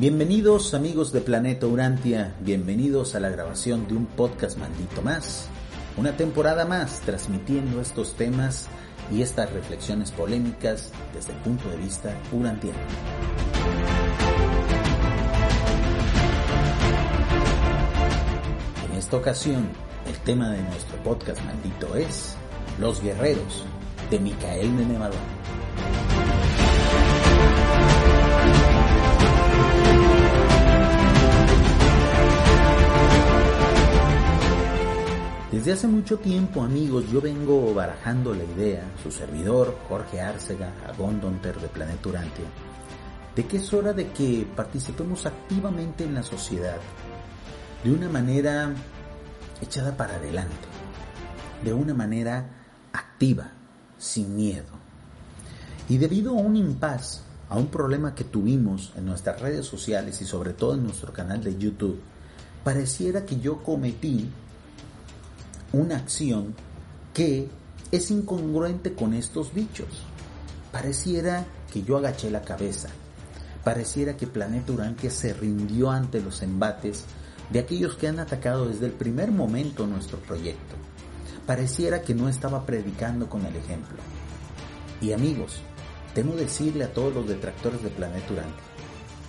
Bienvenidos amigos de Planeta Urantia, bienvenidos a la grabación de un podcast maldito más, una temporada más transmitiendo estos temas y estas reflexiones polémicas desde el punto de vista urantiano. En esta ocasión, el tema de nuestro podcast maldito es Los Guerreros de Micael Nenevador. Desde hace mucho tiempo, amigos, yo vengo barajando la idea, su servidor, Jorge Arcega, Agondonter de Planeta Urantia, de que es hora de que participemos activamente en la sociedad, de una manera echada para adelante, de una manera activa, sin miedo. Y debido a un impas, a un problema que tuvimos en nuestras redes sociales y sobre todo en nuestro canal de YouTube, pareciera que yo cometí una acción que es incongruente con estos dichos. Pareciera que yo agaché la cabeza, pareciera que Planeta Urantia se rindió ante los embates de aquellos que han atacado desde el primer momento nuestro proyecto. Pareciera que no estaba predicando con el ejemplo. Y amigos, temo decirle a todos los detractores de Planeta Urantia,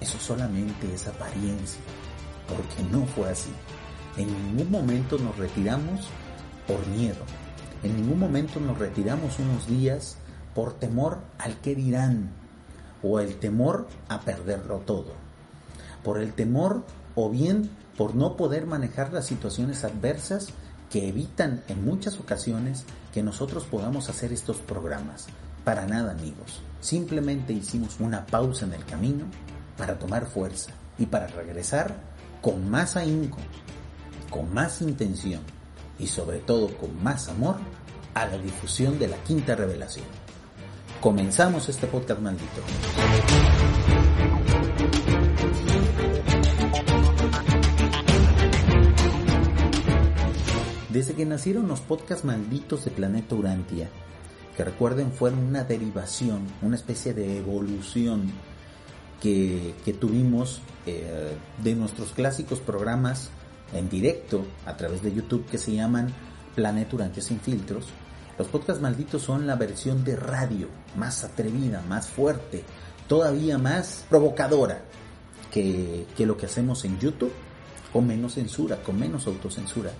eso solamente es apariencia, porque no fue así. En ningún momento nos retiramos por miedo. En ningún momento nos retiramos unos días por temor al que dirán o el temor a perderlo todo. Por el temor o bien por no poder manejar las situaciones adversas que evitan en muchas ocasiones que nosotros podamos hacer estos programas. Para nada amigos, simplemente hicimos una pausa en el camino para tomar fuerza y para regresar con más ahínco, con más intención y sobre todo con más amor a la difusión de la quinta revelación. Comenzamos este podcast maldito. Desde que nacieron los podcasts malditos de Planeta Urantia, que recuerden fueron una derivación, una especie de evolución que, tuvimos eh, de nuestros clásicos programas en directo a través de YouTube que se llaman Planeta Urantia sin filtros. Los podcasts malditos son la versión de radio más atrevida, más fuerte, todavía más provocadora que, lo que hacemos en YouTube, con menos censura, con menos autocensura.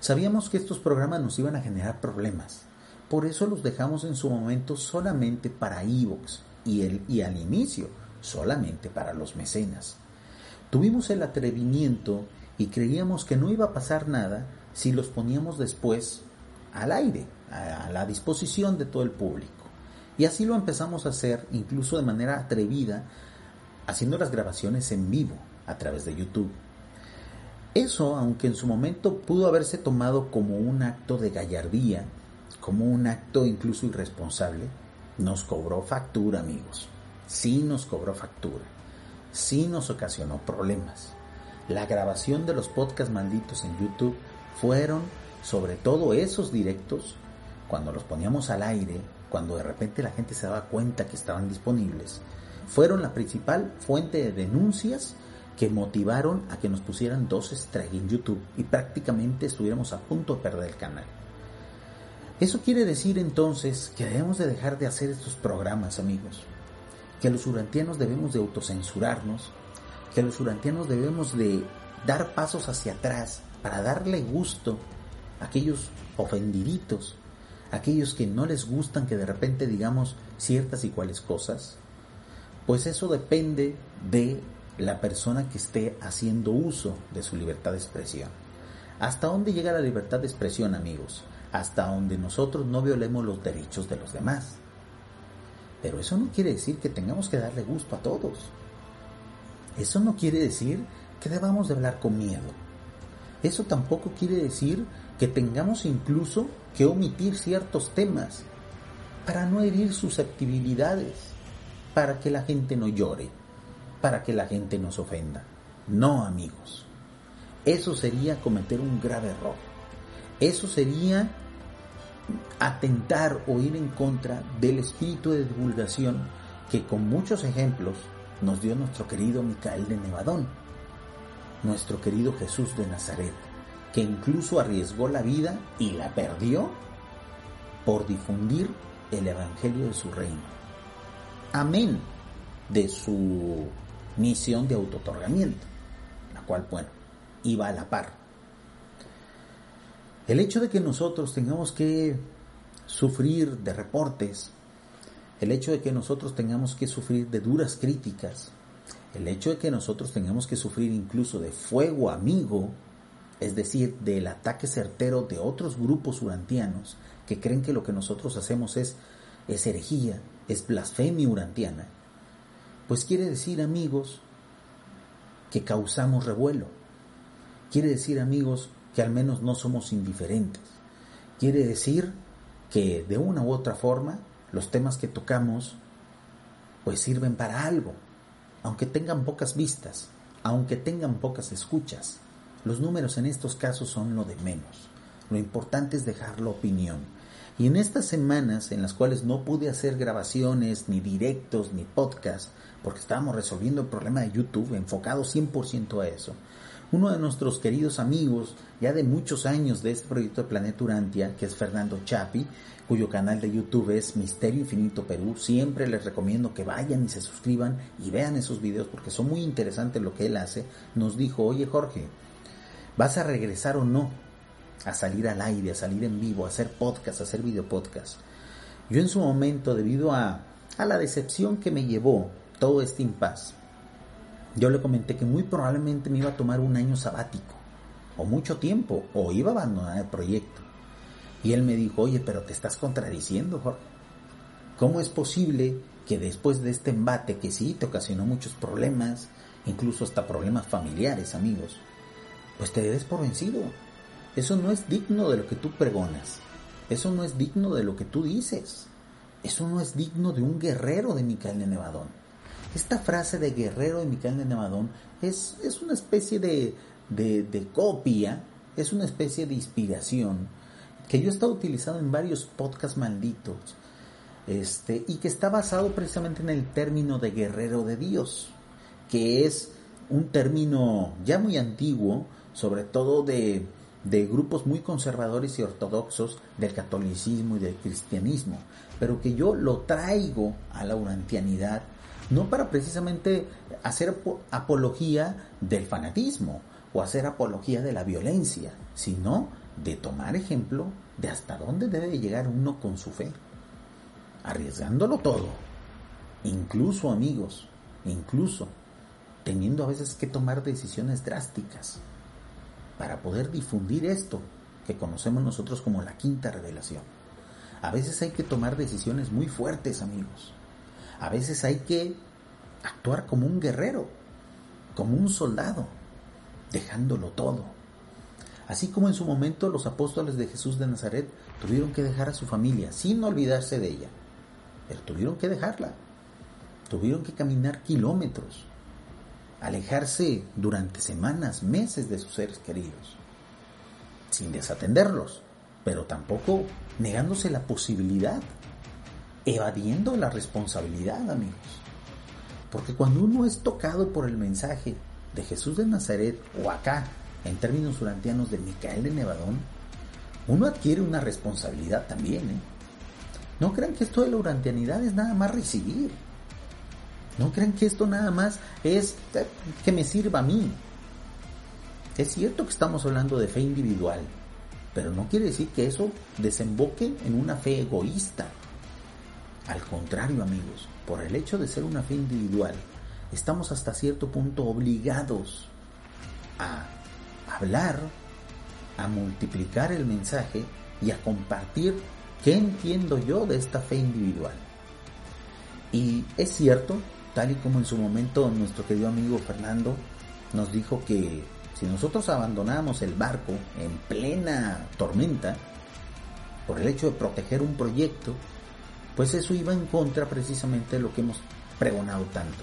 Sabíamos que estos programas nos iban a generar problemas, por eso los dejamos en su momento solamente para Evox y al inicio solamente para los mecenas. Tuvimos el atrevimiento y creíamos que no iba a pasar nada si los poníamos después al aire, a la disposición de todo el público. Y así lo empezamos a hacer, incluso de manera atrevida, haciendo las grabaciones en vivo a través de YouTube. Eso, aunque en su momento pudo haberse tomado como un acto de gallardía, como un acto incluso irresponsable, nos cobró factura, amigos. Sí nos cobró factura. Sí nos ocasionó problemas la grabación de los podcasts malditos en YouTube fueron sobre todo esos directos, cuando los poníamos al aire, cuando de repente la gente se daba cuenta que estaban disponibles, fueron la principal fuente de denuncias que motivaron a que nos pusieran dos estrellas en YouTube y prácticamente estuviéramos a punto de perder el canal. Eso quiere decir entonces que debemos de dejar de hacer estos programas, amigos. Que los urantianos debemos de autocensurarnos que los urantianos debemos de dar pasos hacia atrás para darle gusto a aquellos ofendiditos, aquellos que no les gustan que de repente digamos ciertas y cuales cosas, pues eso depende de la persona que esté haciendo uso de su libertad de expresión. ¿Hasta dónde llega la libertad de expresión, amigos? Hasta donde nosotros no violemos los derechos de los demás. Pero eso no quiere decir que tengamos que darle gusto a todos. Eso no quiere decir que debamos de hablar con miedo. Eso tampoco quiere decir que tengamos incluso que omitir ciertos temas para no herir susceptibilidades, para que la gente no llore, para que la gente no se ofenda. No, amigos. Eso sería cometer un grave error. Eso sería atentar o ir en contra del espíritu de divulgación que con muchos ejemplos nos dio nuestro querido Micael de Nevadón, nuestro querido Jesús de Nazaret, que incluso arriesgó la vida y la perdió por difundir el Evangelio de su reino. Amén de su misión de autotorgamiento, la cual, bueno, iba a la par. El hecho de que nosotros tengamos que sufrir de reportes, el hecho de que nosotros tengamos que sufrir de duras críticas, el hecho de que nosotros tengamos que sufrir incluso de fuego amigo, es decir, del ataque certero de otros grupos urantianos que creen que lo que nosotros hacemos es, es herejía, es blasfemia urantiana, pues quiere decir, amigos, que causamos revuelo. Quiere decir, amigos, que al menos no somos indiferentes. Quiere decir que de una u otra forma los temas que tocamos pues sirven para algo, aunque tengan pocas vistas, aunque tengan pocas escuchas. Los números en estos casos son lo de menos. Lo importante es dejar la opinión. Y en estas semanas en las cuales no pude hacer grabaciones, ni directos, ni podcasts, porque estábamos resolviendo el problema de YouTube, enfocado 100% a eso, uno de nuestros queridos amigos, ya de muchos años de este proyecto de Planeta Urantia, que es Fernando Chapi, cuyo canal de YouTube es Misterio Infinito Perú. Siempre les recomiendo que vayan y se suscriban y vean esos videos porque son muy interesantes lo que él hace. Nos dijo, oye Jorge, ¿vas a regresar o no a salir al aire, a salir en vivo, a hacer podcast, a hacer video podcast? Yo en su momento, debido a, a la decepción que me llevó todo este impas, yo le comenté que muy probablemente me iba a tomar un año sabático, o mucho tiempo, o iba a abandonar el proyecto. Y él me dijo, oye, pero te estás contradiciendo, Jorge. ¿Cómo es posible que después de este embate que sí te ocasionó muchos problemas, incluso hasta problemas familiares, amigos, pues te des por vencido? Eso no es digno de lo que tú pregonas. Eso no es digno de lo que tú dices. Eso no es digno de un guerrero de Micael de Nevadón. Esta frase de guerrero de Micael de Nevadón es, es una especie de, de, copia, es una especie de inspiración que yo he estado utilizando en varios podcasts malditos este, y que está basado precisamente en el término de guerrero de Dios, que es un término ya muy antiguo, sobre todo de, de grupos muy conservadores y ortodoxos del catolicismo y del cristianismo, pero que yo lo traigo a la urantianidad no para precisamente hacer apología del fanatismo o hacer apología de la violencia, sino de tomar ejemplo de hasta dónde debe llegar uno con su fe, arriesgándolo todo, incluso amigos, incluso teniendo a veces que tomar decisiones drásticas para poder difundir esto que conocemos nosotros como la quinta revelación. A veces hay que tomar decisiones muy fuertes, amigos. A veces hay que actuar como un guerrero, como un soldado, dejándolo todo. Así como en su momento los apóstoles de Jesús de Nazaret tuvieron que dejar a su familia sin olvidarse de ella, pero tuvieron que dejarla. Tuvieron que caminar kilómetros, alejarse durante semanas, meses de sus seres queridos, sin desatenderlos, pero tampoco negándose la posibilidad evadiendo la responsabilidad, amigos. Porque cuando uno es tocado por el mensaje de Jesús de Nazaret, o acá, en términos urantianos de Micael de Nevadón, uno adquiere una responsabilidad también. ¿eh? No crean que esto de la urantianidad es nada más recibir. No crean que esto nada más es eh, que me sirva a mí. Es cierto que estamos hablando de fe individual, pero no quiere decir que eso desemboque en una fe egoísta. Al contrario, amigos, por el hecho de ser una fe individual, estamos hasta cierto punto obligados a hablar, a multiplicar el mensaje y a compartir qué entiendo yo de esta fe individual. Y es cierto, tal y como en su momento nuestro querido amigo Fernando nos dijo que si nosotros abandonamos el barco en plena tormenta, por el hecho de proteger un proyecto, pues eso iba en contra precisamente de lo que hemos pregonado tanto,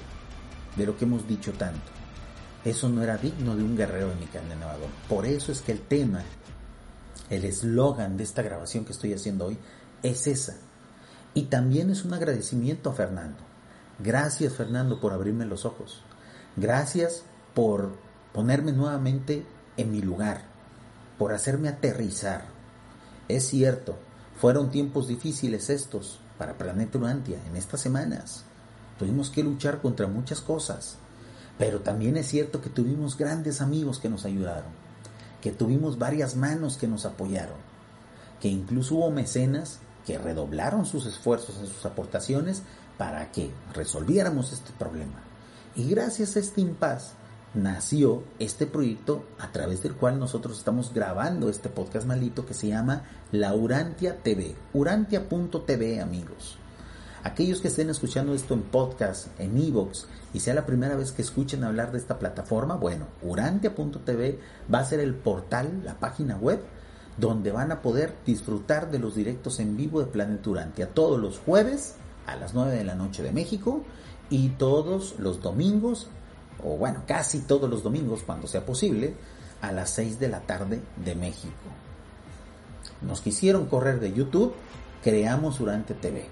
de lo que hemos dicho tanto. Eso no era digno de un guerrero de Micael de Nevadón. Por eso es que el tema, el eslogan de esta grabación que estoy haciendo hoy, es esa. Y también es un agradecimiento a Fernando. Gracias Fernando por abrirme los ojos. Gracias por ponerme nuevamente en mi lugar, por hacerme aterrizar. Es cierto, fueron tiempos difíciles estos para Planeta Urantia en estas semanas. Tuvimos que luchar contra muchas cosas, pero también es cierto que tuvimos grandes amigos que nos ayudaron, que tuvimos varias manos que nos apoyaron, que incluso hubo mecenas que redoblaron sus esfuerzos en sus aportaciones para que resolviéramos este problema. Y gracias a este impas nació este proyecto a través del cual nosotros estamos grabando este podcast malito que se llama La Urantia TV, urantia.tv amigos. Aquellos que estén escuchando esto en podcast, en Evox, y sea la primera vez que escuchen hablar de esta plataforma, bueno, urantia.tv va a ser el portal, la página web, donde van a poder disfrutar de los directos en vivo de Planeta Urantia todos los jueves a las 9 de la noche de México y todos los domingos, o bueno, casi todos los domingos cuando sea posible, a las 6 de la tarde de México. Nos quisieron correr de YouTube, creamos Urantia TV.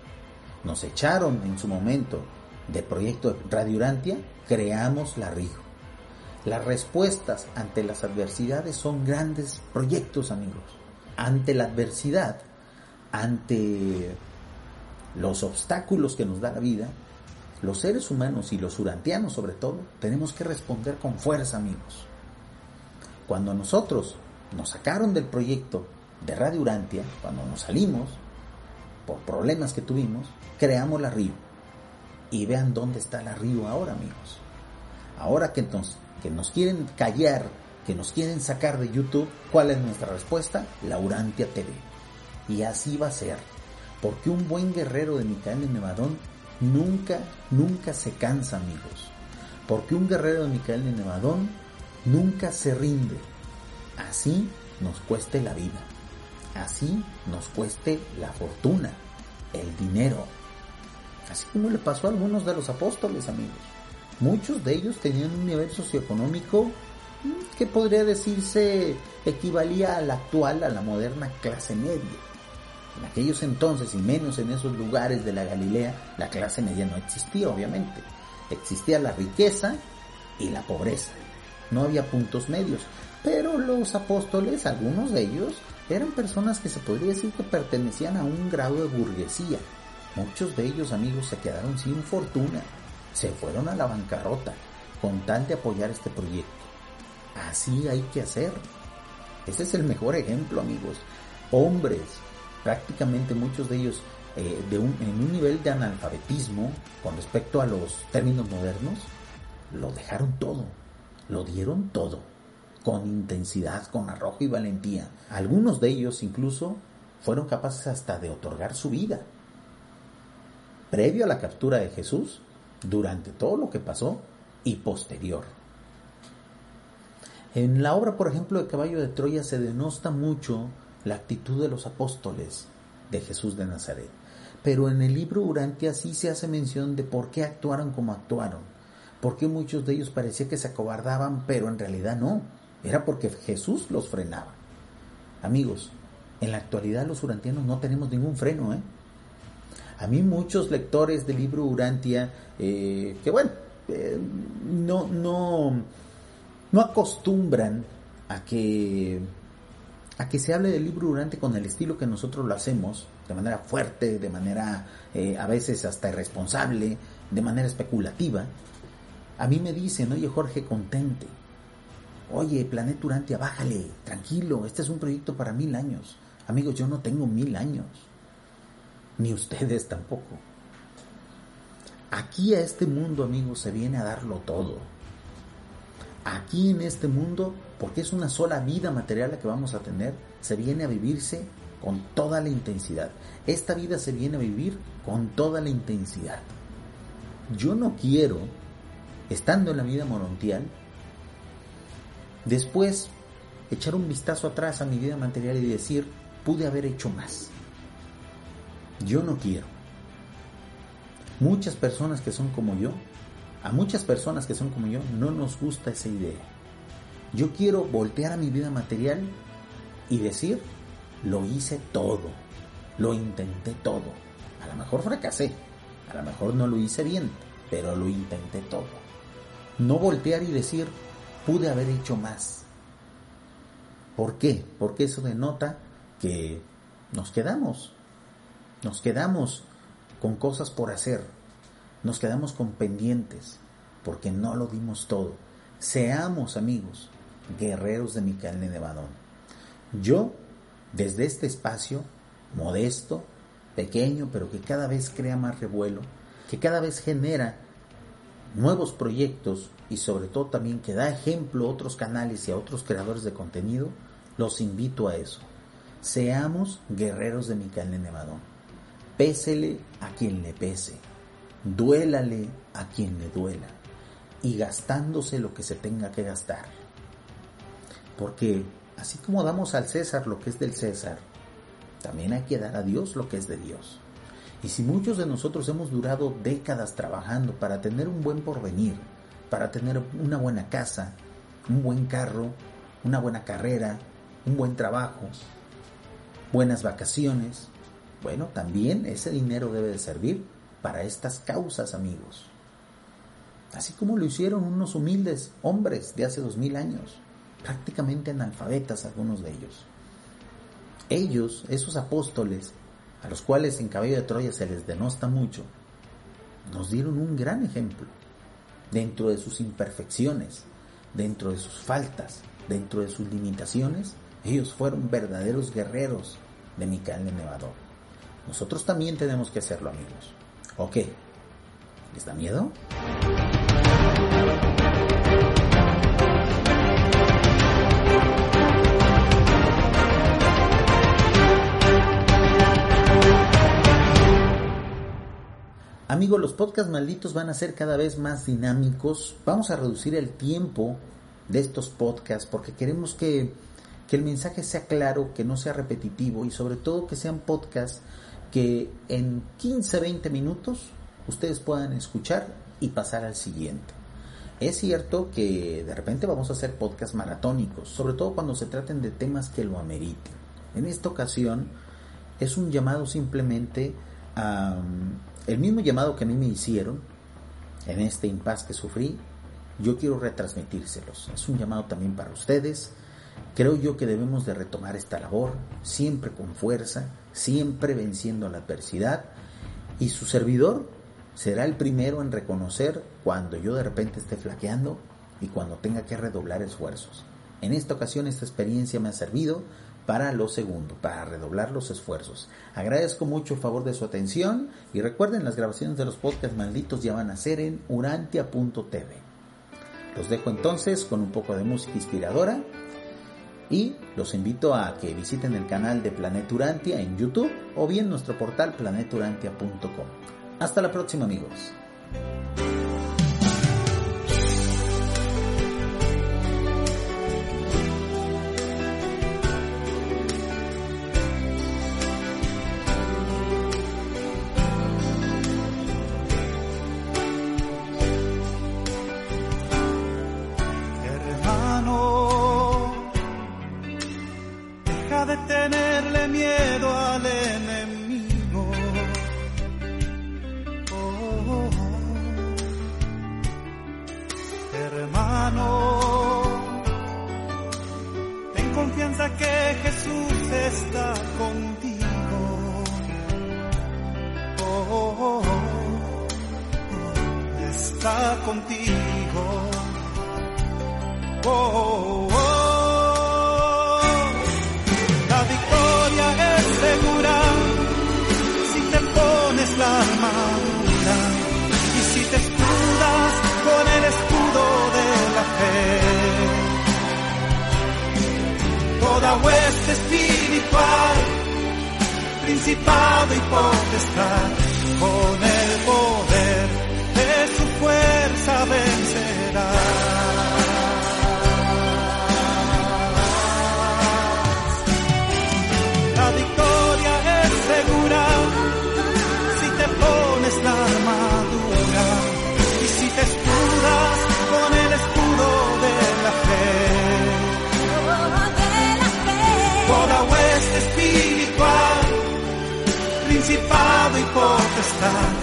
Nos echaron en su momento del proyecto Radio Urantia, creamos La Río. Las respuestas ante las adversidades son grandes proyectos, amigos. Ante la adversidad, ante los obstáculos que nos da la vida, los seres humanos y los urantianos sobre todo, tenemos que responder con fuerza, amigos. Cuando nosotros nos sacaron del proyecto de Radio Urantia, cuando nos salimos, por problemas que tuvimos, creamos la Río. Y vean dónde está la Río ahora, amigos. Ahora que nos, que nos quieren callar, que nos quieren sacar de YouTube, ¿cuál es nuestra respuesta? La Urantia TV. Y así va a ser porque un buen guerrero de Micael en Nevadón nunca, nunca se cansa, amigos. Porque un guerrero de Micael en Nevadón nunca se rinde. Así nos cueste la vida. Así nos cueste la fortuna, el dinero. Así como le pasó a algunos de los apóstoles, amigos. Muchos de ellos tenían un nivel socioeconómico mm, que podría decirse equivalía al actual, a la moderna clase media en aquellos entonces y menos en esos lugares de la Galilea, la clase media no existía, obviamente. Existía la riqueza y la pobreza. No había puntos medios. Pero los apóstoles, algunos de ellos, eran personas que se podría decir que pertenecían a un grado de burguesía. Muchos de ellos, amigos, se quedaron sin fortuna. Se fueron a la bancarrota con tal de apoyar este proyecto. Así hay que hacer. Ese es el mejor ejemplo, amigos. Hombres prácticamente muchos de ellos eh, en un nivel de analfabetismo con respecto a los términos modernos, lo dejaron todo, lo dieron todo, con intensidad, con arrojo y valentía. Algunos de ellos incluso fueron capaces hasta de otorgar su vida. Previo a la captura de Jesús, durante todo lo que pasó y posterior. En la obra, por ejemplo, de Caballo de Troya se denosta mucho la actitud de los apóstoles de Jesús de Nazaret. Pero en el libro Urantia sí se hace mención de por qué actuaron como actuaron, por qué muchos de ellos parecía que se acobardaban, pero en realidad no, era porque Jesús los frenaba. Amigos, en la actualidad los urantianos no tenemos ningún freno, ¿eh? A mí muchos lectores del libro Urantia, eh, que bueno, eh, no, no, no acostumbran a que a que se hable del libro durante con el estilo que nosotros lo hacemos, de manera fuerte, de manera eh, a veces hasta irresponsable, de manera especulativa, a mí me dicen, oye Jorge, contente, oye Planeta Urantia, bájale, tranquilo, este es un proyecto para mil años. Amigos, yo no tengo mil años, ni ustedes tampoco. Aquí a este mundo, amigos, se viene a darlo todo aquí en este mundo, porque es una sola vida material la que vamos a tener, se viene a vivirse con toda la intensidad. Esta vida se viene a vivir con toda la intensidad. Yo no quiero, estando en la vida morontial, después echar un vistazo atrás a mi vida material y decir, pude haber hecho más. Yo no quiero. Muchas personas que son como yo a muchas personas que son como yo no nos gusta esa idea. Yo quiero voltear a mi vida material y decir, lo hice todo, lo intenté todo. A lo mejor fracasé, a lo mejor no lo hice bien, pero lo intenté todo. No voltear y decir, pude haber hecho más. ¿Por qué? Porque eso denota que nos quedamos, nos quedamos con cosas por hacer, nos quedamos con pendientes, porque no lo dimos todo. Seamos amigos, guerreros de Micael Nevadón. Yo, desde este espacio, modesto, pequeño, pero que cada vez crea más revuelo, que cada vez genera nuevos proyectos y sobre todo también que da ejemplo a otros canales y a otros creadores de contenido, los invito a eso. Seamos guerreros de Micael Nevadón. Pésele a quien le pese. Duélale a quien le duela. Y gastándose lo que se tenga que gastar. Porque así como damos al César lo que es del César, también hay que dar a Dios lo que es de Dios. Y si muchos de nosotros hemos durado décadas trabajando para tener un buen porvenir, para tener una buena casa, un buen carro, una buena carrera, un buen trabajo, buenas vacaciones, bueno, también ese dinero debe de servir para estas causas, amigos. Así como lo hicieron unos humildes hombres de hace dos mil años, prácticamente analfabetas algunos de ellos. Ellos, esos apóstoles, a los cuales en Cabello de Troya se les denosta mucho, nos dieron un gran ejemplo dentro de sus imperfecciones, dentro de sus faltas, dentro de sus limitaciones. Ellos fueron verdaderos guerreros de Micael de Nevador. Nosotros también tenemos que hacerlo, amigos. ¿Ok? ¿Les da miedo? Amigos, los podcasts malditos van a ser cada vez más dinámicos. Vamos a reducir el tiempo de estos podcasts porque queremos que, que, el mensaje sea claro, que no sea repetitivo y sobre todo que sean podcasts que en 15, 20 minutos ustedes puedan escuchar y pasar al siguiente. Es cierto que de repente vamos a hacer podcasts maratónicos, sobre todo cuando se traten de temas que lo ameriten. En esta ocasión es un llamado simplemente a el mismo llamado que a mí me hicieron en este impas que sufrí, yo quiero retransmitírselos. Es un llamado también para ustedes. Creo yo que debemos de retomar esta labor, siempre con fuerza, siempre venciendo la adversidad. Y su servidor será el primero en reconocer cuando yo de repente esté flaqueando y cuando tenga que redoblar esfuerzos. En esta ocasión esta experiencia me ha servido para lo segundo, para redoblar los esfuerzos. Agradezco mucho el favor de su atención y recuerden las grabaciones de los podcasts malditos ya van a ser en urantia.tv. Los dejo entonces con un poco de música inspiradora y los invito a que visiten el canal de Planeta Urantia en YouTube o bien nuestro portal planeturantia.com. Hasta la próxima amigos. Principado y potestad, con el poder de su fuerza vencerá. Hueste